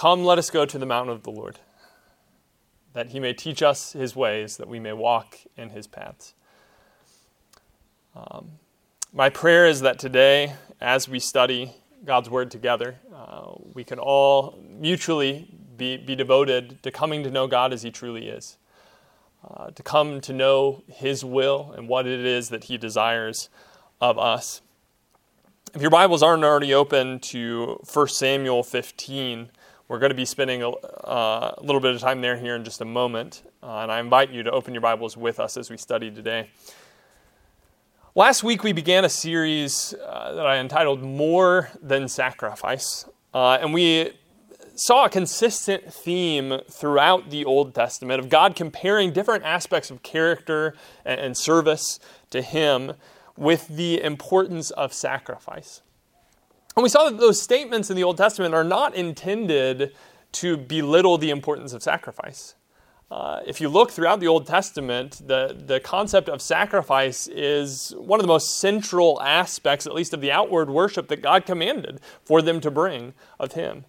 Come, let us go to the mountain of the Lord, that he may teach us his ways, that we may walk in his paths. Um, my prayer is that today, as we study God's word together, uh, we can all mutually be, be devoted to coming to know God as he truly is, uh, to come to know his will and what it is that he desires of us. If your Bibles aren't already open to 1 Samuel 15, we're going to be spending a, uh, little bit of time there here in just a moment, uh, and I invite you to open your Bibles with us as we study today. Last week, we began a series uh, that I entitled More Than Sacrifice. Uh, and we saw a consistent theme throughout the Old Testament of God comparing different aspects of character and service to Him with the importance of sacrifice. And we saw that those statements in the Old Testament are not intended to belittle the importance of sacrifice. Uh, if you look throughout the Old Testament, the, the concept of sacrifice is one of the most central aspects, at least of the outward worship that God commanded for them to bring of Him.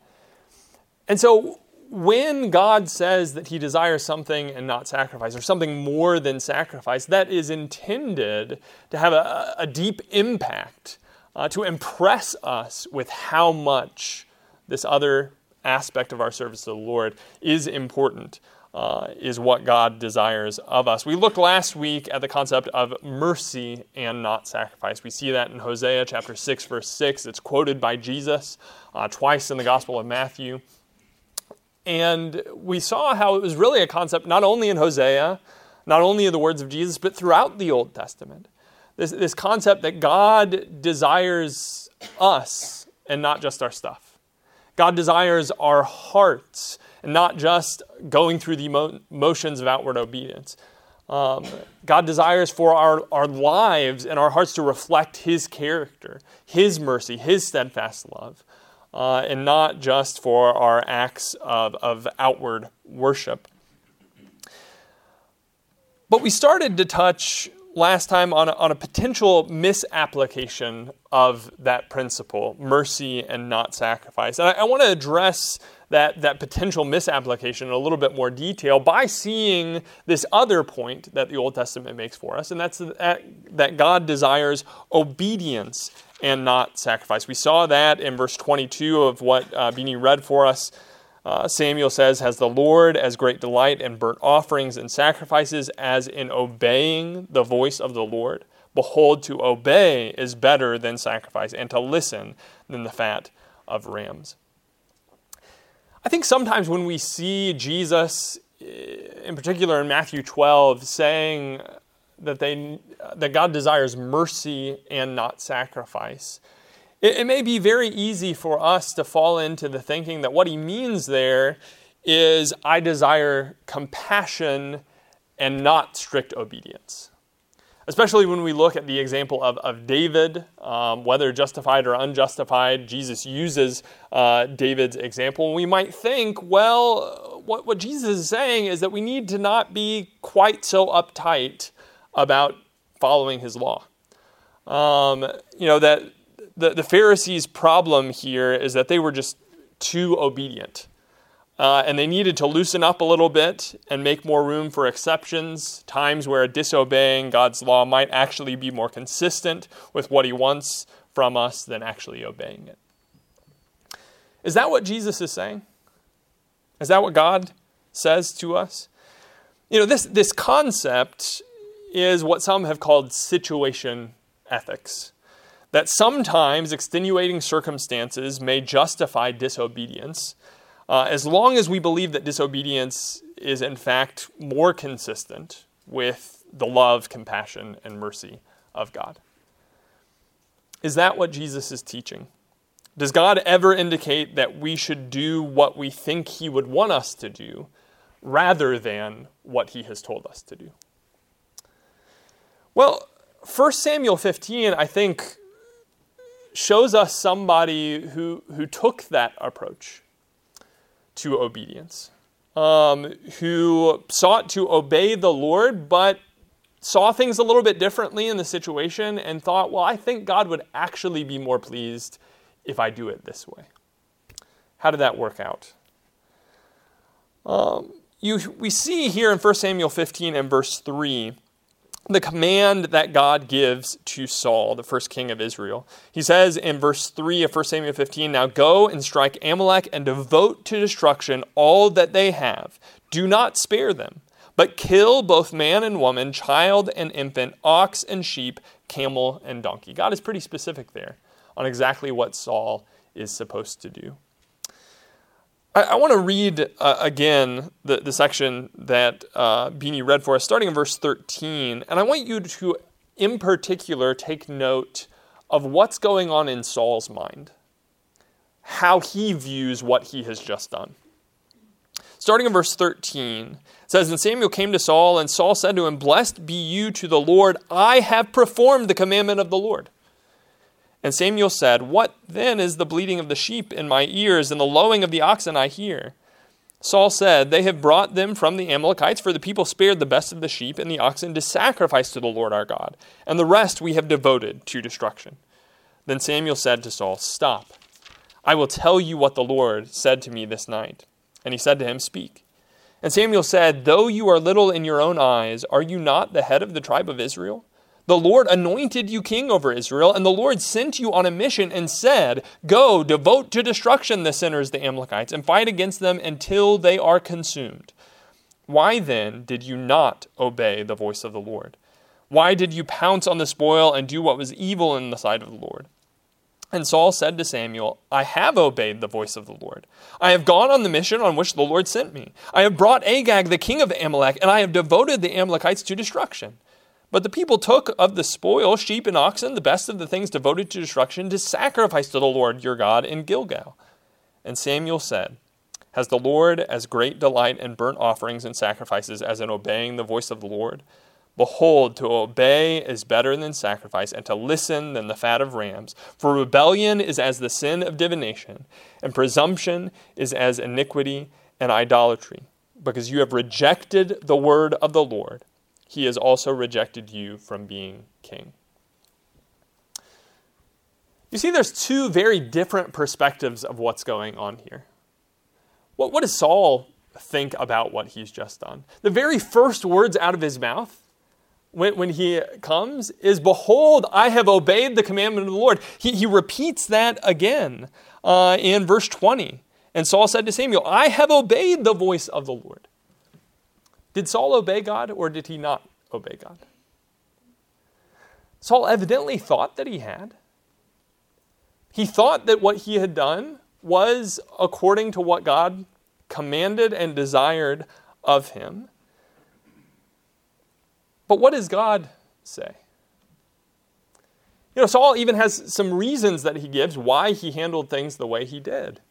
And so, when God says that He desires something and not sacrifice, or something more than sacrifice, that is intended to have a, a deep impact, uh, to impress us with how much this other aspect of our service to the Lord is important uh, is what God desires of us. We looked last week at the concept of mercy and not sacrifice. We see that in Hosea chapter 6, verse 6. It's quoted by Jesus uh, twice in the Gospel of Matthew. And we saw how it was really a concept not only in Hosea, not only in the words of Jesus, but throughout the Old Testament. This, this concept that God desires us and not just our stuff. God desires our hearts and not just going through the mo- motions of outward obedience. Um, God desires for our, our lives and our hearts to reflect His character, His mercy, His steadfast love, uh, and not just for our acts of, of outward worship. But we started to touch last time on a, on a potential misapplication of that principle mercy and not sacrifice. And I, I want to address that, that potential misapplication in a little bit more detail by seeing this other point that the Old Testament makes for us, and that's that, that God desires obedience and not sacrifice. We saw that in verse 22 of what uh, Beanie read for us. Uh, Samuel says, Has the Lord as great delight in burnt offerings and sacrifices as in obeying the voice of the Lord? Behold, to obey is better than sacrifice, and to listen than the fat of rams. I think sometimes when we see Jesus, eh, in particular in Matthew 12, saying that, they, that God desires mercy and not sacrifice, it, it may be very easy for us to fall into the thinking that what he means there is I desire compassion and not strict obedience especially when we look at the example of, of David, um, whether justified or unjustified, Jesus uses uh, David's example. And We might think, well, what, what Jesus is saying is that we need to not be quite so uptight about following his law. Um, you know, that the, the Pharisees' problem here is that they were just too obedient. Uh, and they needed to loosen up a little bit and make more room for exceptions, times where disobeying God's law might actually be more consistent with what He wants from us than actually obeying it. Is that what Jesus is saying? Is that what God says to us? You know, this, this concept is what some have called situation ethics. That sometimes extenuating circumstances may justify disobedience uh, as long as we believe that disobedience is in fact more consistent with the love, compassion, and mercy of God. Is that what Jesus is teaching? Does God ever indicate that we should do what we think He would want us to do rather than what He has told us to do? Well, 1 Samuel 15, I think, shows us somebody who, who took that approach to obedience, um, who sought to obey the Lord, but saw things a little bit differently in the situation and thought, well, I think God would actually be more pleased if I do it this way. How did that work out? Um, you, we see here in 1 Samuel 15 and verse 3 the command that God gives to Saul, the first king of Israel. He says in verse 3 of 1 Samuel 15, Now go and strike Amalek and devote to destruction all that they have. Do not spare them, but kill both man and woman, child and infant, ox and sheep, camel and donkey. God is pretty specific there on exactly what Saul is supposed to do. I, I want to read uh, again the, the section that uh, Beanie read for us, starting in verse 13. And I want you to, in particular, take note of what's going on in Saul's mind, how he views what he has just done. Starting in verse 13, it says, And Samuel came to Saul, and Saul said to him, Blessed be you to the Lord, I have performed the commandment of the Lord. And Samuel said, What then is the bleating of the sheep in my ears and the lowing of the oxen I hear? Saul said, They have brought them from the Amalekites, for the people spared the best of the sheep and the oxen to sacrifice to the Lord our God, and the rest we have devoted to destruction. Then Samuel said to Saul, Stop. I will tell you what the Lord said to me this night. And he said to him, Speak. And Samuel said, Though you are little in your own eyes, are you not the head of the tribe of Israel? The Lord anointed you king over Israel, and the Lord sent you on a mission and said, Go, devote to destruction the sinners, the Amalekites, and fight against them until they are consumed. Why then did you not obey the voice of the Lord? Why did you pounce on the spoil and do what was evil in the sight of the Lord? And Saul said to Samuel, I have obeyed the voice of the Lord. I have gone on the mission on which the Lord sent me. I have brought Agag, the king of Amalek, and I have devoted the Amalekites to destruction. But the people took of the spoil sheep and oxen, the best of the things devoted to destruction, to sacrifice to the Lord your God in Gilgal. And Samuel said, Has the Lord as great delight in burnt offerings and sacrifices as in obeying the voice of the Lord? Behold, to obey is better than sacrifice, and to listen than the fat of rams. For rebellion is as the sin of divination, and presumption is as iniquity and idolatry. Because you have rejected the word of the Lord he has also rejected you from being king. You see, there's two very different perspectives of what's going on here. What, what does Saul think about what he's just done? The very first words out of his mouth when, when he comes is, Behold, I have obeyed the commandment of the Lord. He, he repeats that again uh, in verse 20. And Saul said to Samuel, I have obeyed the voice of the Lord. Did Saul obey God or did he not obey God? Saul evidently thought that he had. He thought that what he had done was according to what God commanded and desired of him. But what does God say? You know, Saul even has some reasons that he gives why he handled things the way he did.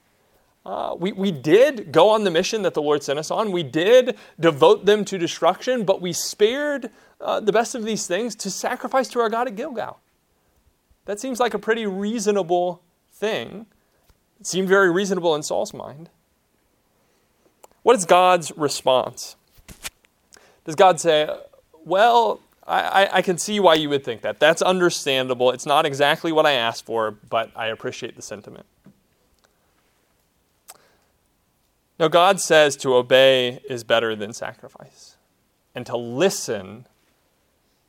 Uh, we, we did go on the mission that the Lord sent us on. We did devote them to destruction, but we spared uh, the best of these things to sacrifice to our God at Gilgal. That seems like a pretty reasonable thing. It seemed very reasonable in Saul's mind. What is God's response? Does God say, Well, I, I, can see why you would think that. That's understandable. It's not exactly what I asked for, but I appreciate the sentiment. No, God says to obey is better than sacrifice, and to listen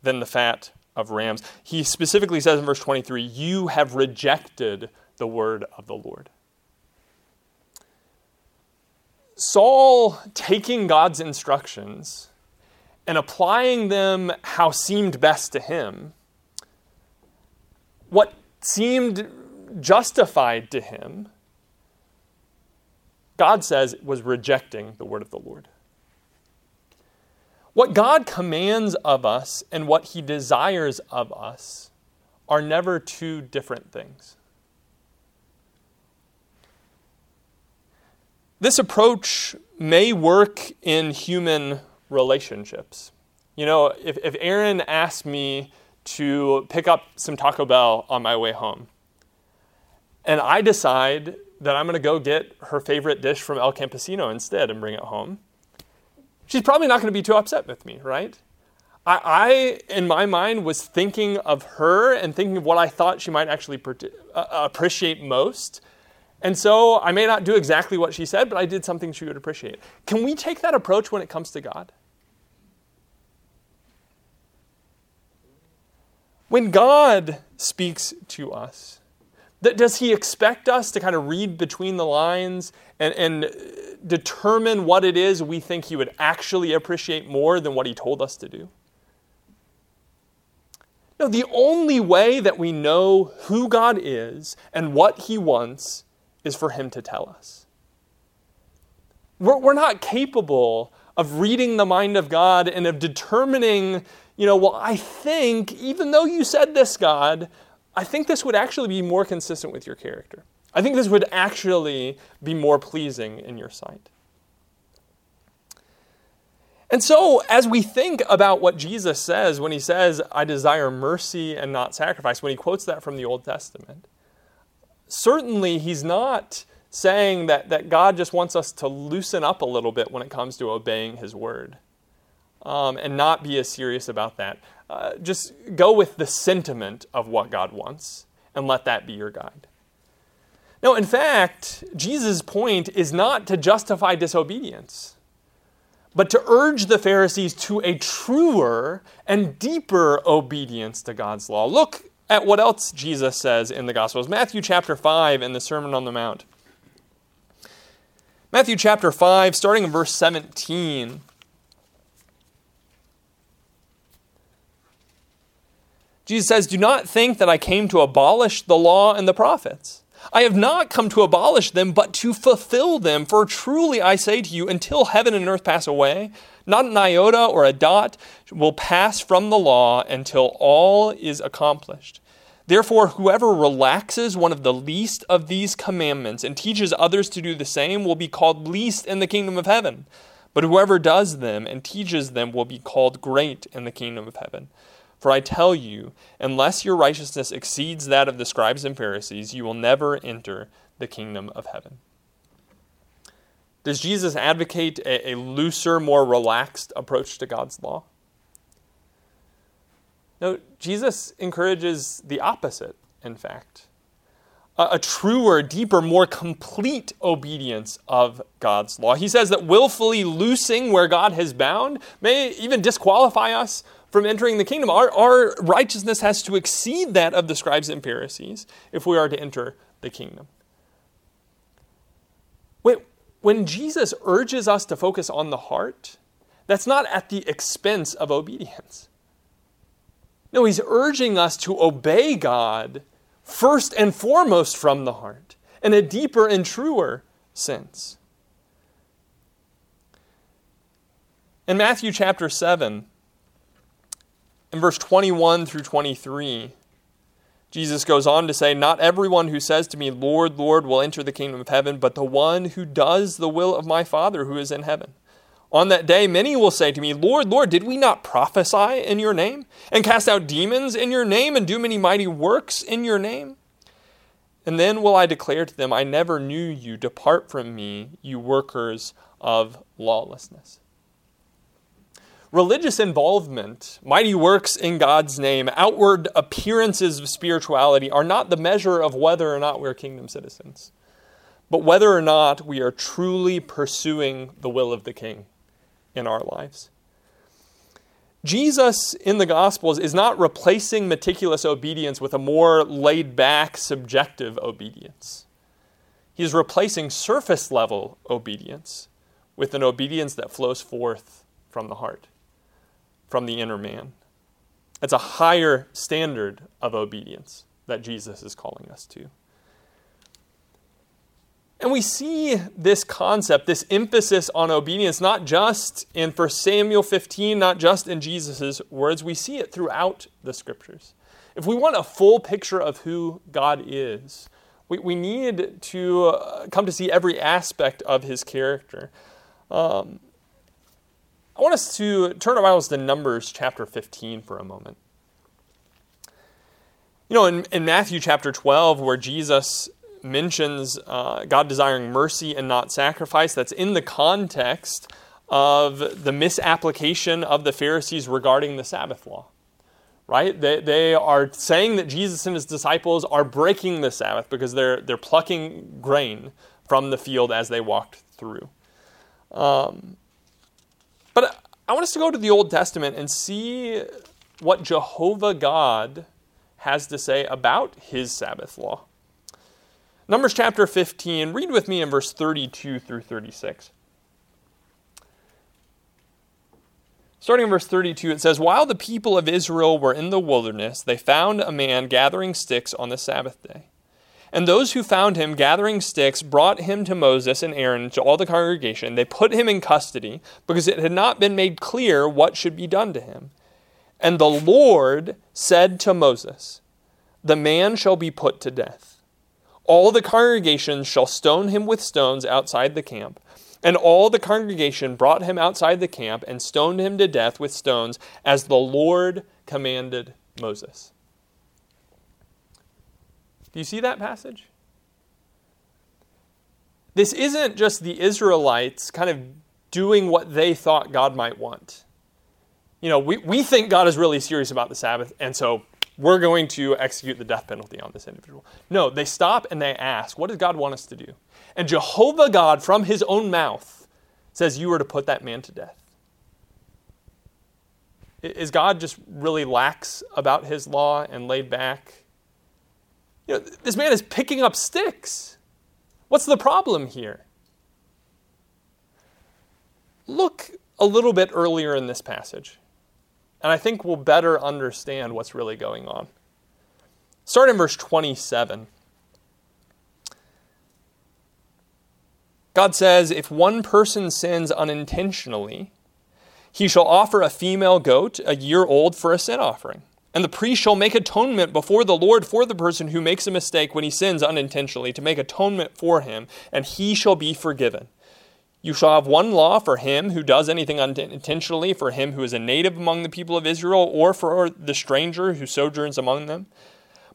than the fat of rams. He specifically says in verse 23 You have rejected the word of the Lord. Saul taking God's instructions and applying them how seemed best to him, what seemed justified to him, God says was rejecting the word of the Lord. What God commands of us and what he desires of us are never two different things. This approach may work in human relationships. You know, if, if Erin asked me to pick up some Taco Bell on my way home, and I decide that I'm going to go get her favorite dish from El Campesino instead and bring it home, she's probably not going to be too upset with me, right? I, I, in my mind, was thinking of her and thinking of what I thought she might actually uh, appreciate most. And so I may not do exactly what she said, but I did something she would appreciate. Can we take that approach when it comes to God? When God speaks to us, does he expect us to kind of read between the lines and, and uh, determine what it is we think he would actually appreciate more than what he told us to do? No, the only way that we know who God is and what he wants is for him to tell us. We're, we're not capable of reading the mind of God and of determining, you know, well, I think, even though you said this, God, I think this would actually be more consistent with your character. I think this would actually be more pleasing in your sight. And so, as we think about what Jesus says when he says, I desire mercy and not sacrifice, when he quotes that from the Old Testament, certainly he's not saying that, that God just wants us to loosen up a little bit when it comes to obeying his word um, and not be as serious about that. Uh, just go with the sentiment of what God wants and let that be your guide. Now, in fact, Jesus' point is not to justify disobedience but to urge the Pharisees to a truer and deeper obedience to God's law. Look at what else Jesus says in the Gospels. Matthew chapter 5 in the Sermon on the Mount. Matthew chapter 5, starting in verse 17. Jesus says, Do not think that I came to abolish the law and the prophets. I have not come to abolish them, but to fulfill them. For truly I say to you, until heaven and earth pass away, not an iota or a dot will pass from the law until all is accomplished. Therefore, whoever relaxes one of the least of these commandments and teaches others to do the same will be called least in the kingdom of heaven. But whoever does them and teaches them will be called great in the kingdom of heaven. For I tell you, unless your righteousness exceeds that of the scribes and Pharisees, you will never enter the kingdom of heaven. Does Jesus advocate a, a looser, more relaxed approach to God's law? No, Jesus encourages the opposite, in fact. A, a truer, deeper, more complete obedience of God's law. He says that willfully loosing where God has bound may even disqualify us from entering the kingdom. Our, our righteousness has to exceed that of the scribes and Pharisees if we are to enter the kingdom. When, when Jesus urges us to focus on the heart, that's not at the expense of obedience. No, he's urging us to obey God first and foremost from the heart in a deeper and truer sense. In Matthew chapter 7, in verse 21 through 23, Jesus goes on to say, Not everyone who says to me, Lord, Lord, will enter the kingdom of heaven, but the one who does the will of my Father who is in heaven. On that day, many will say to me, Lord, Lord, did we not prophesy in your name, and cast out demons in your name, and do many mighty works in your name? And then will I declare to them, I never knew you. Depart from me, you workers of lawlessness religious involvement, mighty works in God's name, outward appearances of spirituality are not the measure of whether or not we're kingdom citizens, but whether or not we are truly pursuing the will of the king in our lives. Jesus in the Gospels is not replacing meticulous obedience with a more laid back, subjective obedience. He is replacing surface level obedience with an obedience that flows forth from the heart from the inner man. It's a higher standard of obedience that Jesus is calling us to. And we see this concept, this emphasis on obedience, not just in 1 Samuel 15, not just in Jesus' words, we see it throughout the scriptures. If we want a full picture of who God is, we, we need to uh, come to see every aspect of his character. Um, I want us to turn our Bibles to Numbers chapter 15 for a moment. You know, in, in Matthew chapter 12, where Jesus mentions uh, God desiring mercy and not sacrifice, that's in the context of the misapplication of the Pharisees regarding the Sabbath law. right? They, they are saying that Jesus and his disciples are breaking the Sabbath because they're, they're plucking grain from the field as they walked through. Um, but I want us to go to the Old Testament and see what Jehovah God has to say about his Sabbath law. Numbers chapter 15, read with me in verse 32 through 36. Starting in verse 32, it says, While the people of Israel were in the wilderness, they found a man gathering sticks on the Sabbath day. And those who found him gathering sticks brought him to Moses and Aaron to all the congregation. They put him in custody because it had not been made clear what should be done to him. And the Lord said to Moses, The man shall be put to death. All the congregation shall stone him with stones outside the camp. And all the congregation brought him outside the camp and stoned him to death with stones, as the Lord commanded Moses. Do you see that passage? This isn't just the Israelites kind of doing what they thought God might want. You know, we, we think God is really serious about the Sabbath, and so we're going to execute the death penalty on this individual. No, they stop and they ask, What does God want us to do? And Jehovah God, from his own mouth, says, You are to put that man to death. Is God just really lax about his law and laid back? You know, this man is picking up sticks. What's the problem here? Look a little bit earlier in this passage, and I think we'll better understand what's really going on. Start in verse 27. God says, If one person sins unintentionally, he shall offer a female goat a year old for a sin offering. And the priest shall make atonement before the Lord for the person who makes a mistake when he sins unintentionally, to make atonement for him, and he shall be forgiven. You shall have one law for him who does anything unintentionally, for him who is a native among the people of Israel, or for the stranger who sojourns among them.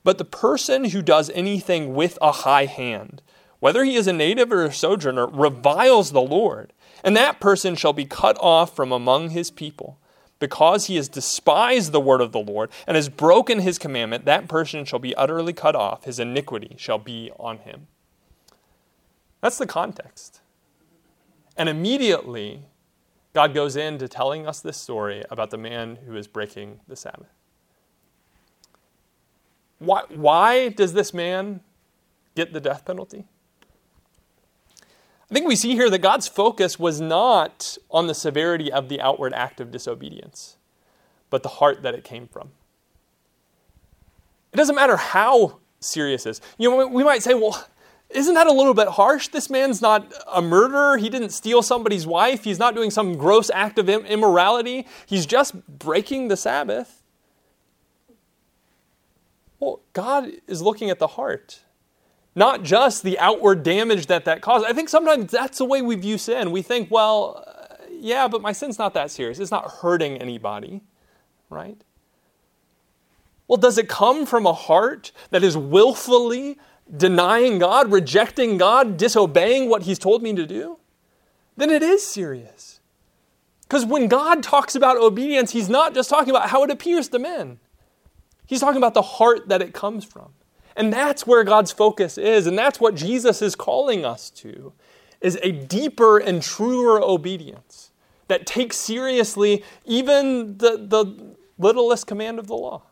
But the person who does anything with a high hand, whether he is a native or a sojourner, reviles the Lord, and that person shall be cut off from among his people. Because he has despised the word of the Lord and has broken his commandment, that person shall be utterly cut off. His iniquity shall be on him. That's the context. And immediately, God goes into telling us this story about the man who is breaking the Sabbath. Why, why does this man get the death penalty? I think we see here that God's focus was not on the severity of the outward act of disobedience, but the heart that it came from. It doesn't matter how serious it is. You know, we might say, well, isn't that a little bit harsh? This man's not a murderer. He didn't steal somebody's wife. He's not doing some gross act of immorality. He's just breaking the Sabbath. Well, God is looking at the heart not just the outward damage that that causes. I think sometimes that's the way we view sin. We think, well, uh, yeah, but my sin's not that serious. It's not hurting anybody, right? Well, does it come from a heart that is willfully denying God, rejecting God, disobeying what He's told me to do? Then it is serious. Because when God talks about obedience, He's not just talking about how it appears to men, He's talking about the heart that it comes from. And that's where God's focus is, and that's what Jesus is calling us to is a deeper and truer obedience that takes seriously even the, the littlest command of the law.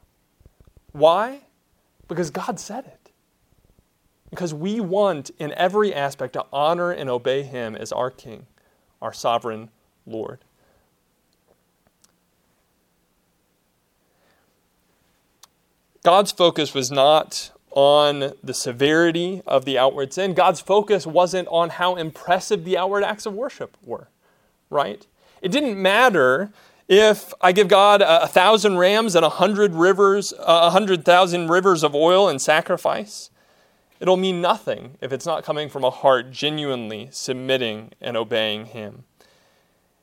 Why? Because God said it. Because we want in every aspect to honor and obey Him as our King, our sovereign Lord. God's focus was not on the severity of the outward sin. God's focus wasn't on how impressive the outward acts of worship were, right? It didn't matter if I give God a, a thousand rams and a hundred rivers, a hundred thousand rivers of oil and sacrifice. It'll mean nothing if it's not coming from a heart genuinely submitting and obeying Him.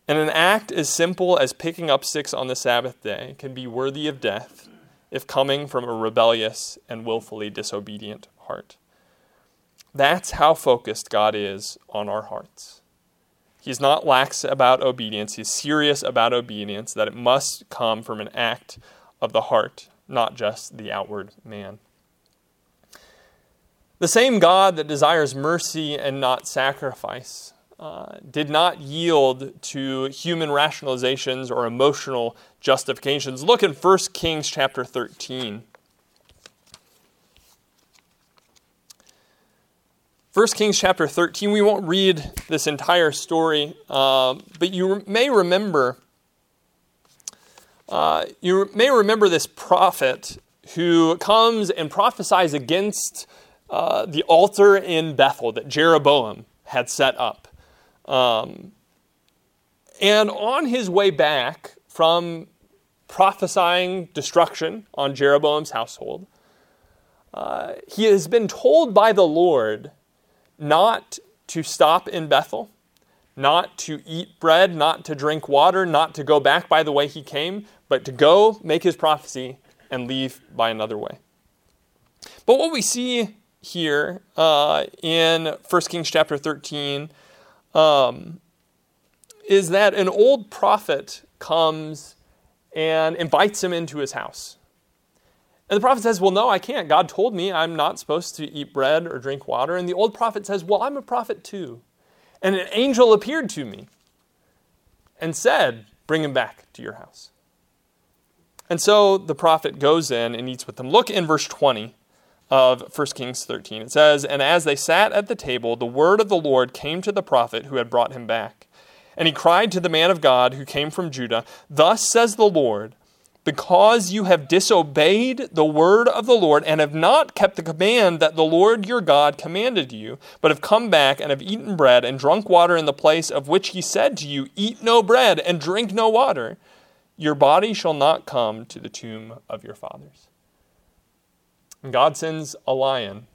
And an act as simple as picking up sticks on the Sabbath day can be worthy of death if coming from a rebellious and willfully disobedient heart. That's how focused God is on our hearts. He's not lax about obedience, he's serious about obedience, that it must come from an act of the heart not just the outward man. The same God that desires mercy and not sacrifice uh, did not yield to human rationalizations or emotional justifications. Look in 1 Kings chapter 13. 1 Kings chapter 13, we won't read this entire story, uh, but you may remember uh, you may remember this prophet who comes and prophesies against uh, the altar in Bethel that Jeroboam had set up. Um, and on his way back from prophesying destruction on Jeroboam's household, uh, he has been told by the Lord not to stop in Bethel, not to eat bread, not to drink water, not to go back by the way he came, but to go make his prophecy and leave by another way. But what we see here uh, in 1 Kings chapter 13 um, is that an old prophet comes and invites him into his house. And the prophet says, Well, no, I can't. God told me I'm not supposed to eat bread or drink water. And the old prophet says, Well, I'm a prophet too. And an angel appeared to me and said, Bring him back to your house. And so the prophet goes in and eats with them. Look in verse 20 of 1 Kings 13. It says, And as they sat at the table, the word of the Lord came to the prophet who had brought him back. And he cried to the man of God who came from Judah, Thus says the Lord, because you have disobeyed the word of the Lord and have not kept the command that the Lord your God commanded you, but have come back and have eaten bread and drunk water in the place of which he said to you, Eat no bread and drink no water, your body shall not come to the tomb of your fathers. God sends a lion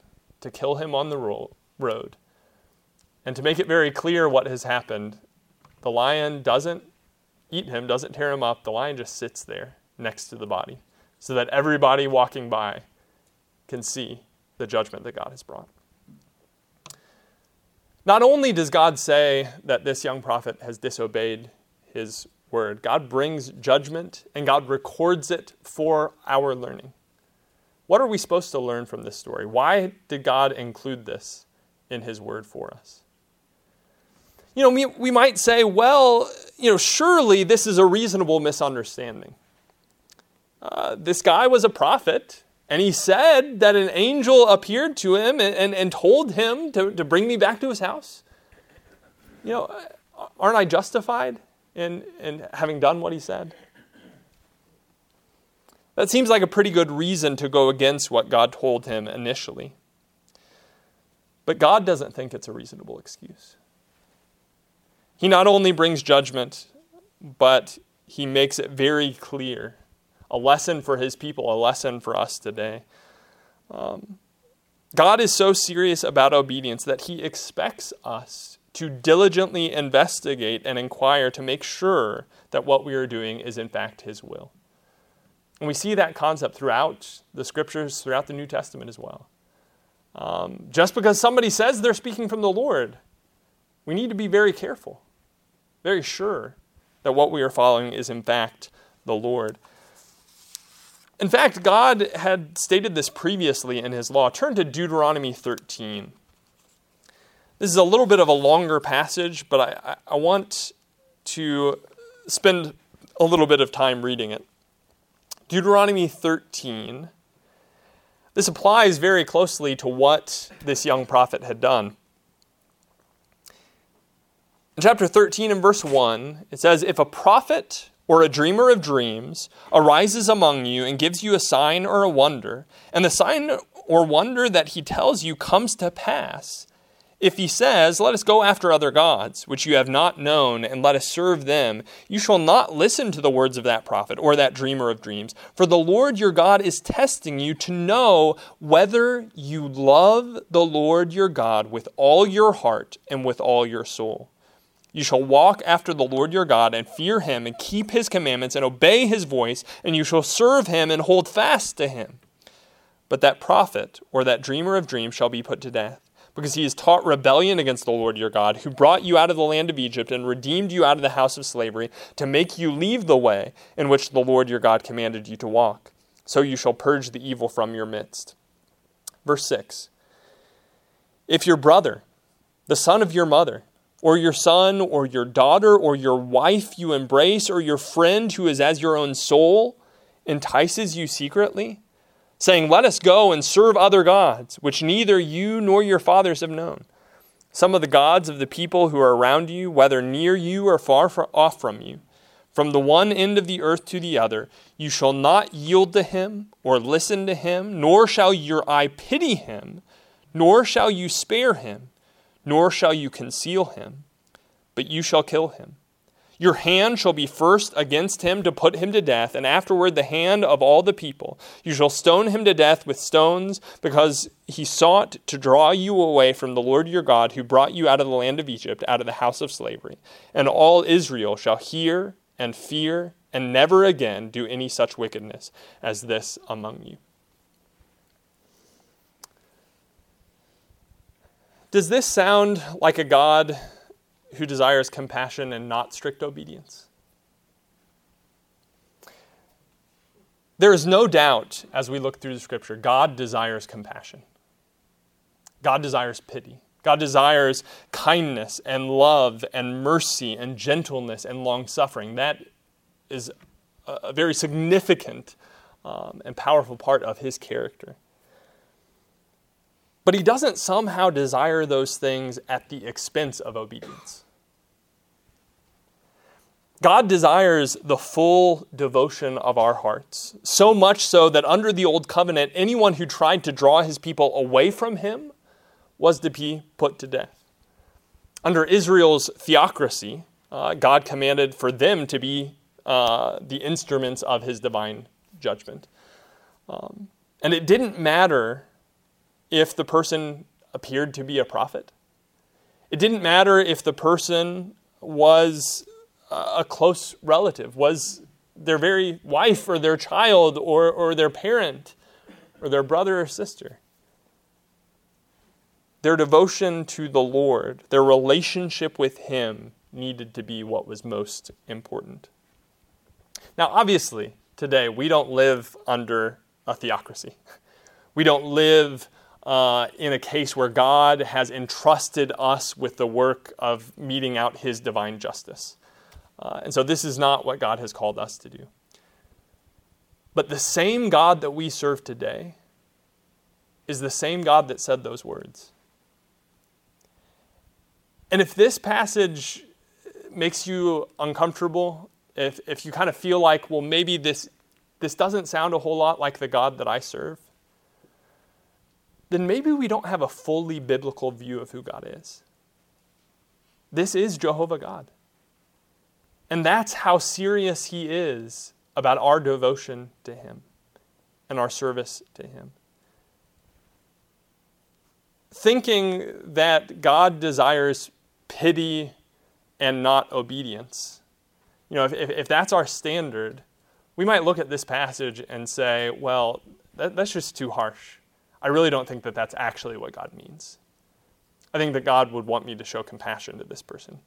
to kill him on the road. And to make it very clear what has happened, the lion doesn't eat him, doesn't tear him up. The lion just sits there next to the body so that everybody walking by can see the judgment that God has brought. Not only does God say that this young prophet has disobeyed his word, God brings judgment and God records it for our learning. What are we supposed to learn from this story? Why did God include this in his word for us? You know, we, we might say, well, you know, surely this is a reasonable misunderstanding. Uh, this guy was a prophet, and he said that an angel appeared to him and, and, and told him to, to bring me back to his house. You know, aren't I justified in, in having done what he said? That seems like a pretty good reason to go against what God told him initially. But God doesn't think it's a reasonable excuse. He not only brings judgment, but he makes it very clear a lesson for his people, a lesson for us today. Um, God is so serious about obedience that he expects us to diligently investigate and inquire to make sure that what we are doing is in fact his will. And we see that concept throughout the scriptures, throughout the New Testament as well. Um, just because somebody says they're speaking from the Lord, we need to be very careful, very sure that what we are following is in fact the Lord. In fact, God had stated this previously in his law. Turn to Deuteronomy 13. This is a little bit of a longer passage, but I, I want to spend a little bit of time reading it. Deuteronomy 13. This applies very closely to what this young prophet had done. In chapter 13 and verse 1, it says, If a prophet or a dreamer of dreams arises among you and gives you a sign or a wonder, and the sign or wonder that he tells you comes to pass, if he says, Let us go after other gods, which you have not known, and let us serve them, you shall not listen to the words of that prophet or that dreamer of dreams. For the Lord your God is testing you to know whether you love the Lord your God with all your heart and with all your soul. You shall walk after the Lord your God and fear him and keep his commandments and obey his voice, and you shall serve him and hold fast to him. But that prophet or that dreamer of dreams shall be put to death, because he has taught rebellion against the Lord your God, who brought you out of the land of Egypt and redeemed you out of the house of slavery, to make you leave the way in which the Lord your God commanded you to walk. so you shall purge the evil from your midst. Verse 6 If your brother, the son of your mother, or your son, or your daughter, or your wife you embrace, or your friend who is as your own soul, entices you secretly, saying, Let us go and serve other gods, which neither you nor your fathers have known. Some of the gods of the people who are around you, whether near you or far off from you, from the one end of the earth to the other, you shall not yield to him or listen to him, nor shall your eye pity him, nor shall you spare him, nor shall you conceal him, but you shall kill him. Your hand shall be first against him to put him to death, and afterward the hand of all the people. You shall stone him to death with stones, because he sought to draw you away from the Lord your God, who brought you out of the land of Egypt, out of the house of slavery. And all Israel shall hear and fear and never again do any such wickedness as this among you. Does this sound like a God who desires compassion and not strict obedience? There is no doubt as we look through the scripture, God desires compassion. God desires pity. God desires kindness and love and mercy and gentleness and long suffering. That is a very significant um, and powerful part of his character. But he doesn't somehow desire those things at the expense of obedience. God desires the full devotion of our hearts, so much so that under the old covenant, anyone who tried to draw his people away from him was to be put to death. Under Israel's theocracy, uh, God commanded for them to be uh, the instruments of his divine judgment. Um, and it didn't matter if the person appeared to be a prophet. It didn't matter if the person was a close relative, was their very wife or their child or, or their parent or their brother or sister. Their devotion to the Lord, their relationship with Him, needed to be what was most important. Now, obviously, today we don't live under a theocracy. We don't live uh, in a case where God has entrusted us with the work of meting out His divine justice. Uh, and so, this is not what God has called us to do. But the same God that we serve today is the same God that said those words. And if this passage makes you uncomfortable, if, if you kind of feel like, well, maybe this, this doesn't sound a whole lot like the God that I serve, then maybe we don't have a fully biblical view of who God is. This is Jehovah God. And that's how serious He is about our devotion to Him and our service to Him thinking that God desires pity and not obedience. You know, if, if, if, that's our standard, we might look at this passage and say, well, that, that's just too harsh. I really don't think that that's actually what God means. I think that God would want me to show compassion to this person.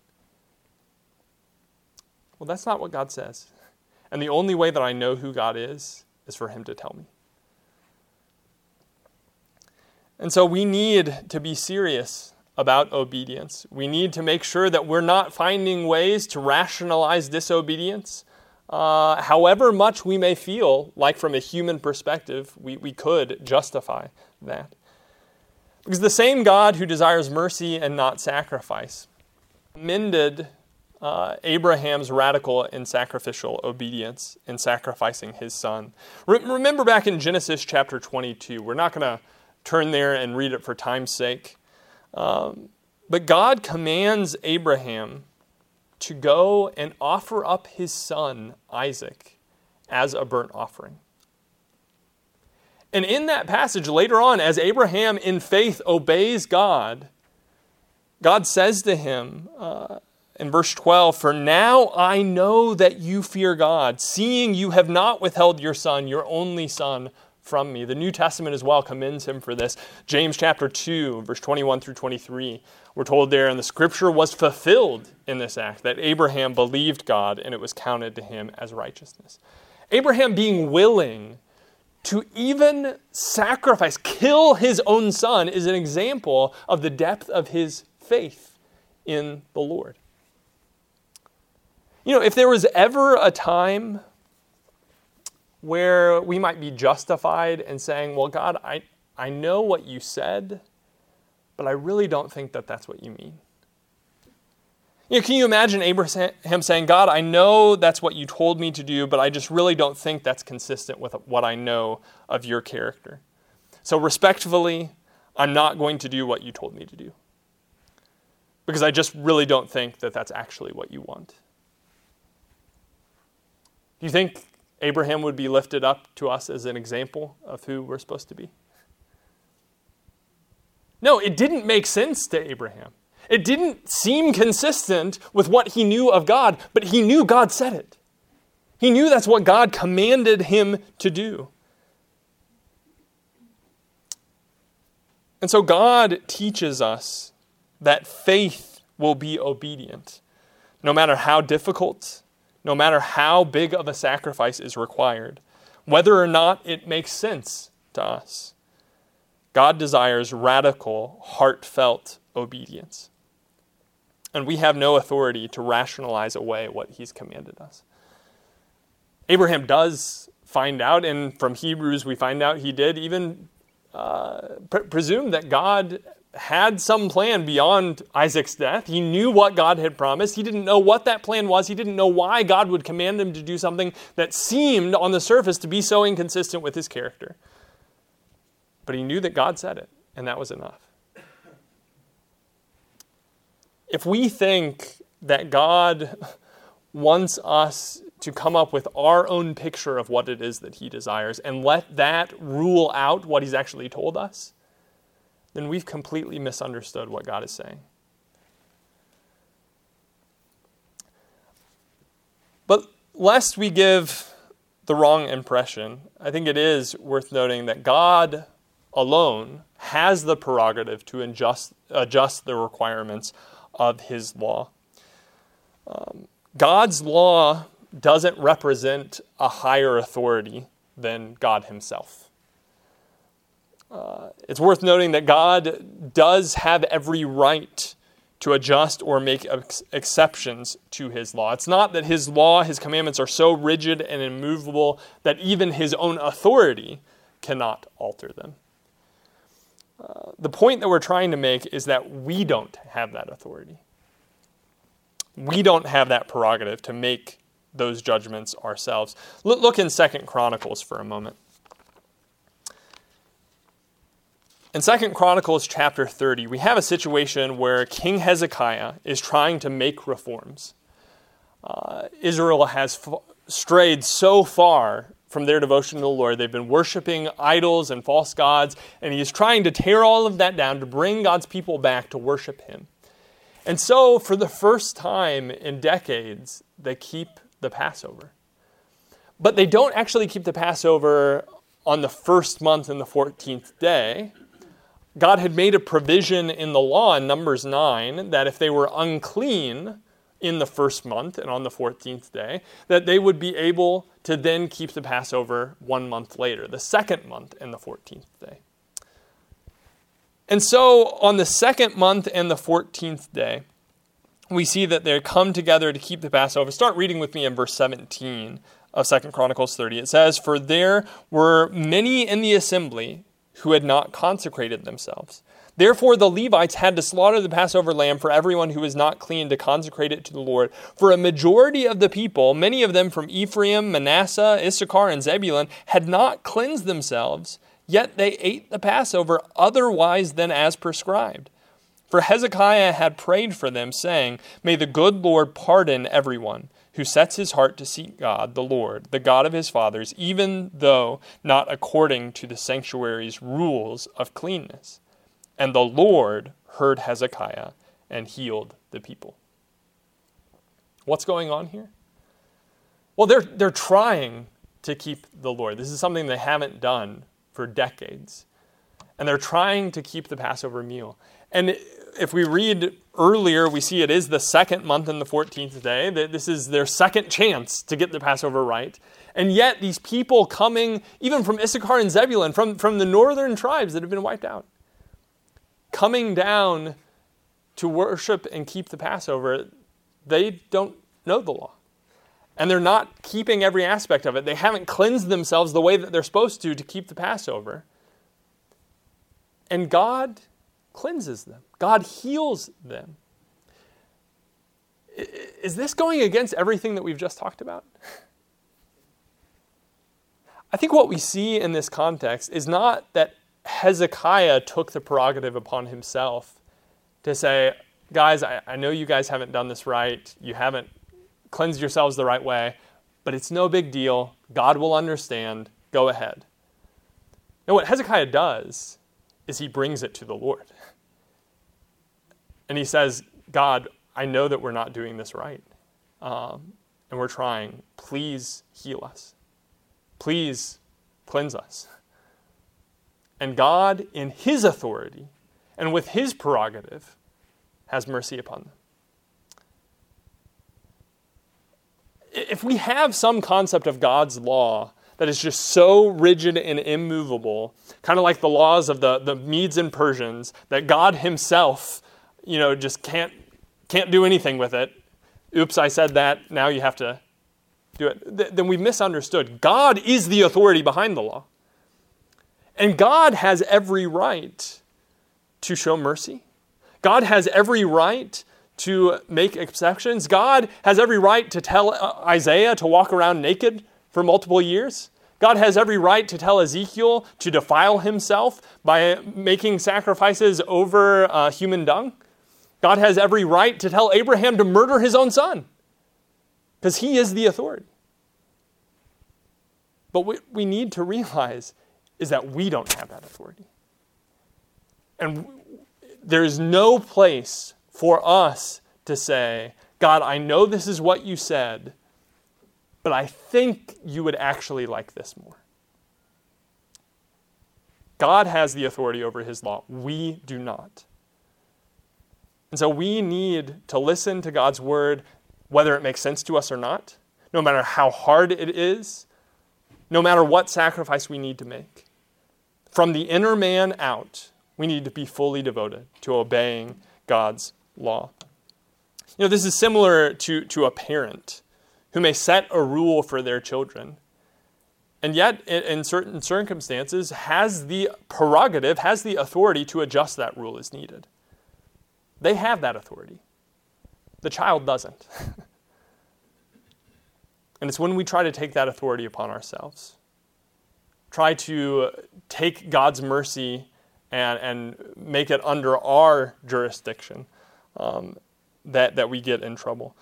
Well, that's not what God says. And the only way that I know who God is is for Him to tell me. And so we need to be serious about obedience. We need to make sure that we're not finding ways to rationalize disobedience. Uh, however much we may feel like, from a human perspective, we, we could justify that. Because the same God who desires mercy and not sacrifice commended uh, Abraham's radical and sacrificial obedience in sacrificing his son. Re- remember back in Genesis chapter 22, we're not going to turn there and read it for time's sake. Um, but God commands Abraham to go and offer up his son, Isaac, as a burnt offering. And in that passage, later on, as Abraham in faith obeys God, God says to him uh, in verse 12, For now I know that you fear God, seeing you have not withheld your son, your only son, from me. The New Testament as well commends him for this. James chapter 2, verse 21 through 23. We're told there, and the scripture was fulfilled in this act, that Abraham believed God and it was counted to him as righteousness. Abraham being willing to even sacrifice, kill his own son, is an example of the depth of his faith in the Lord. You know, if there was ever a time where we might be justified in saying, Well, God, I, I know what you said, but I really don't think that that's what you mean. You know, can you imagine Abraham saying, God, I know that's what you told me to do, but I just really don't think that's consistent with what I know of your character. So, respectfully, I'm not going to do what you told me to do. Because I just really don't think that that's actually what you want. Do you think Abraham would be lifted up to us as an example of who we're supposed to be? No, it didn't make sense to Abraham. It didn't seem consistent with what he knew of God, but he knew God said it. He knew that's what God commanded him to do. And so God teaches us that faith will be obedient, no matter how difficult, no matter how big of a sacrifice is required, whether or not it makes sense to us. God desires radical, heartfelt obedience and we have no authority to rationalize away what he's commanded us. Abraham does find out, and from Hebrews we find out he did even uh, pre- presume that God had some plan beyond Isaac's death. He knew what God had promised. He didn't know what that plan was. He didn't know why God would command him to do something that seemed on the surface to be so inconsistent with his character. But he knew that God said it, and that was enough if we think that God wants us to come up with our own picture of what it is that He desires and let that rule out what He's actually told us, then we've completely misunderstood what God is saying. But lest we give the wrong impression, I think it is worth noting that God alone has the prerogative to adjust, adjust the requirements of his law. Um, God's law doesn't represent a higher authority than God himself. Uh, it's worth noting that God does have every right to adjust or make ex- exceptions to his law. It's not that his law, his commandments are so rigid and immovable that even his own authority cannot alter them the point that we're trying to make is that we don't have that authority. We don't have that prerogative to make those judgments ourselves. Look, look in Second Chronicles for a moment. In Second Chronicles chapter 30, we have a situation where King Hezekiah is trying to make reforms. Uh, Israel has f- strayed so far from their devotion to the Lord. They've been worshiping idols and false gods, and he is trying to tear all of that down to bring God's people back to worship him. And so, for the first time in decades, they keep the Passover. But they don't actually keep the Passover on the first month and the 14th day. God had made a provision in the law in Numbers 9 that if they were unclean, in the first month and on the 14th day, that they would be able to then keep the Passover one month later, the second month and the 14th day. And so on the second month and the 14th day, we see that they come together to keep the Passover. Start reading with me in verse 17 of Second Chronicles 30. It says, For there were many in the assembly who had not consecrated themselves. Therefore, the Levites had to slaughter the Passover lamb for everyone who was not clean to consecrate it to the Lord. For a majority of the people, many of them from Ephraim, Manasseh, Issachar, and Zebulun, had not cleansed themselves, yet they ate the Passover otherwise than as prescribed. For Hezekiah had prayed for them, saying, May the good Lord pardon everyone who sets his heart to seek God, the Lord, the God of his fathers, even though not according to the sanctuary's rules of cleanness. And the Lord heard Hezekiah and healed the people. What's going on here? Well, they're, they're trying to keep the Lord. This is something they haven't done for decades. And they're trying to keep the Passover meal. And if we read earlier, we see it is the second month and the 14th day. that This is their second chance to get the Passover right. And yet, these people coming, even from Issachar and Zebulun, from, from the northern tribes that have been wiped out, coming down to worship and keep the Passover, they don't know the law. And they're not keeping every aspect of it. They haven't cleansed themselves the way that they're supposed to to keep the Passover. And God cleanses them, God heals them. Is this going against everything that we've just talked about? I think what we see in this context is not that Hezekiah took the prerogative upon himself to say, guys, I, I, know you guys haven't done this right. You haven't cleansed yourselves the right way, but it's no big deal. God will understand. Go ahead. Now, what Hezekiah does is he brings it to the Lord. And he says, God, I know that we're not doing this right. Um, and we're trying. Please heal us. Please cleanse us. And God, in His authority and with His prerogative, has mercy upon them. If we have some concept of God's law that is just so rigid and immovable, kind of like the laws of the, the Medes and Persians, that God Himself, you know, just can't can't do anything with it. Oops, I said that. Now you have to do it. Th- then we've misunderstood. God is the authority behind the law. And God has every right to show mercy. God has every right to make exceptions. God has every right to tell uh, Isaiah to walk around naked for multiple years. God has every right to tell Ezekiel to defile himself by making sacrifices over uh, human dung. God has every right to tell Abraham to murder his own son because he is the authority. But what we need to realize is that we don't have that authority. And there is no place for us to say, God, I know this is what you said, but I think you would actually like this more. God has the authority over his law. We do not. And so we need to listen to God's word, whether it makes sense to us or not, no matter how hard it is, no matter what sacrifice we need to make. From the inner man out, we need to be fully devoted to obeying God's law. You know, this is similar to, to a parent who may set a rule for their children, and yet, in, in certain circumstances, has the prerogative, has the authority to adjust that rule as needed. They have that authority. The child doesn't. and it's when we try to take that authority upon ourselves, try to take God's mercy and, and make it under our jurisdiction, um, that, that we get in trouble.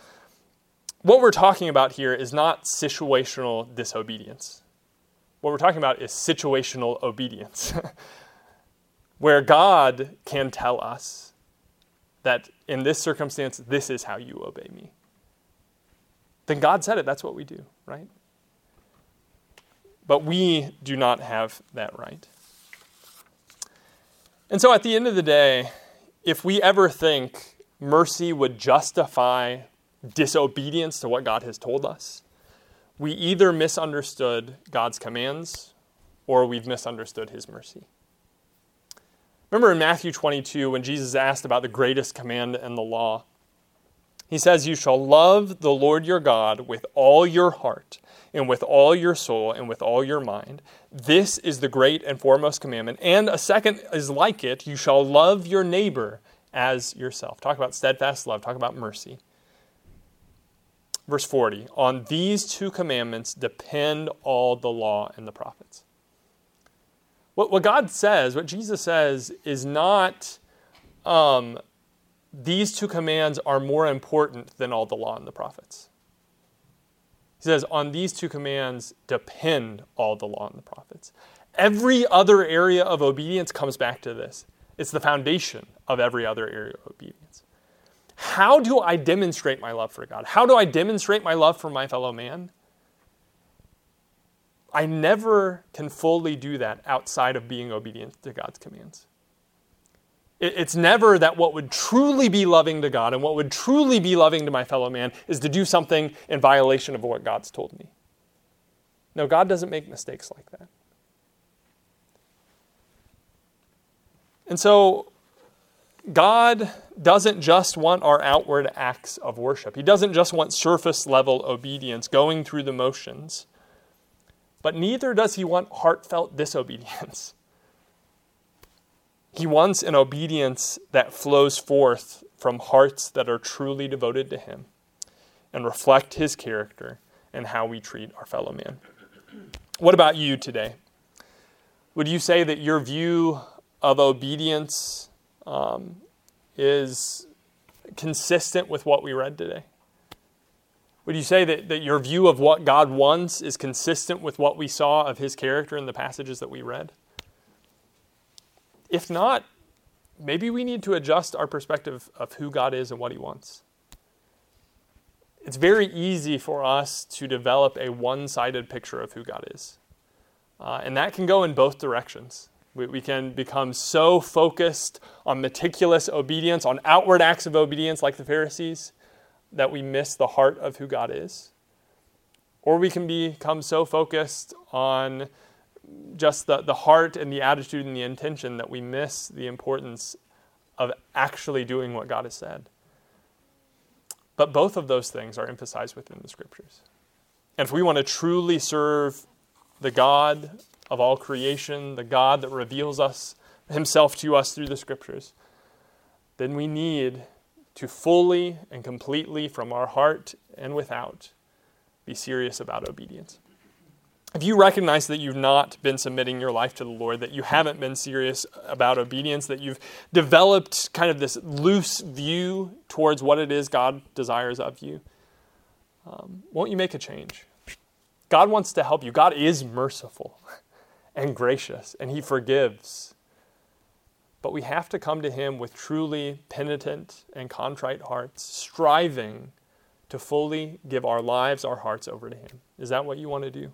What we're talking about here is not situational disobedience. What we're talking about is situational obedience, where God can tell us that in this circumstance, this is how you obey me. Then God said it, that's what we do, right? But we do not have that right. And so at the end of the day, if we ever think mercy would justify disobedience to what God has told us, we either misunderstood God's commands or we've misunderstood his mercy. Remember in Matthew 22 when Jesus asked about the greatest command in the law? He says, You shall love the Lord your God with all your heart, and with all your soul, and with all your mind. This is the great and foremost commandment. And a second is like it you shall love your neighbor as yourself. Talk about steadfast love, talk about mercy. Verse 40 On these two commandments depend all the law and the prophets. What, what God says, what Jesus says, is not um, these two commands are more important than all the law and the prophets. He says, on these two commands depend all the law and the prophets. Every other area of obedience comes back to this. It's the foundation of every other area of obedience. How do I demonstrate my love for God? How do I demonstrate my love for my fellow man? I never can fully do that outside of being obedient to God's commands. It's never that what would truly be loving to God and what would truly be loving to my fellow man is to do something in violation of what God's told me. No, God doesn't make mistakes like that. And so, God doesn't just want our outward acts of worship. He doesn't just want surface level obedience, going through the motions. But neither does He want heartfelt disobedience. He wants an obedience that flows forth from hearts that are truly devoted to Him and reflect His character and how we treat our fellow man. What about you today? Would you say that your view of obedience um, is consistent with what we read today? Would you say that, that your view of what God wants is consistent with what we saw of his character in the passages that we read? If not, maybe we need to adjust our perspective of who God is and what he wants. It's very easy for us to develop a one sided picture of who God is. Uh, and that can go in both directions. We, we can become so focused on meticulous obedience, on outward acts of obedience like the Pharisees, that we miss the heart of who God is. Or we can become so focused on just the, the heart and the attitude and the intention that we miss the importance of actually doing what God has said. But both of those things are emphasized within the scriptures. And if we want to truly serve the God of all creation, the God that reveals us himself to us through the scriptures, then we need to fully and completely from our heart and without be serious about obedience. If you recognize that you've not been submitting your life to the Lord, that you haven't been serious about obedience, that you've developed kind of this loose view towards what it is God desires of you, um, won't you make a change? God wants to help you. God is merciful. and gracious, and He forgives. But we have to come to Him with truly penitent and contrite hearts, striving to fully give our lives, our hearts over to Him. Is that what you want to do?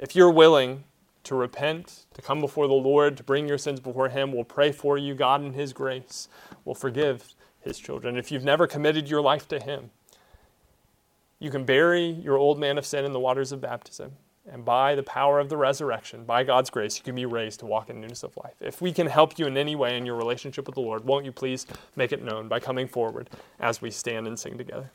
If you're willing to repent, to come before the Lord, to bring your sins before Him, we'll pray for you. God, in His grace, will forgive His children. If you've never committed your life to Him, you can bury your old man of sin in the waters of baptism and by the power of the resurrection, by God's grace, you can be raised to walk in newness of life. If we can help you in any way in your relationship with the Lord, won't you please make it known by coming forward as we stand and sing together?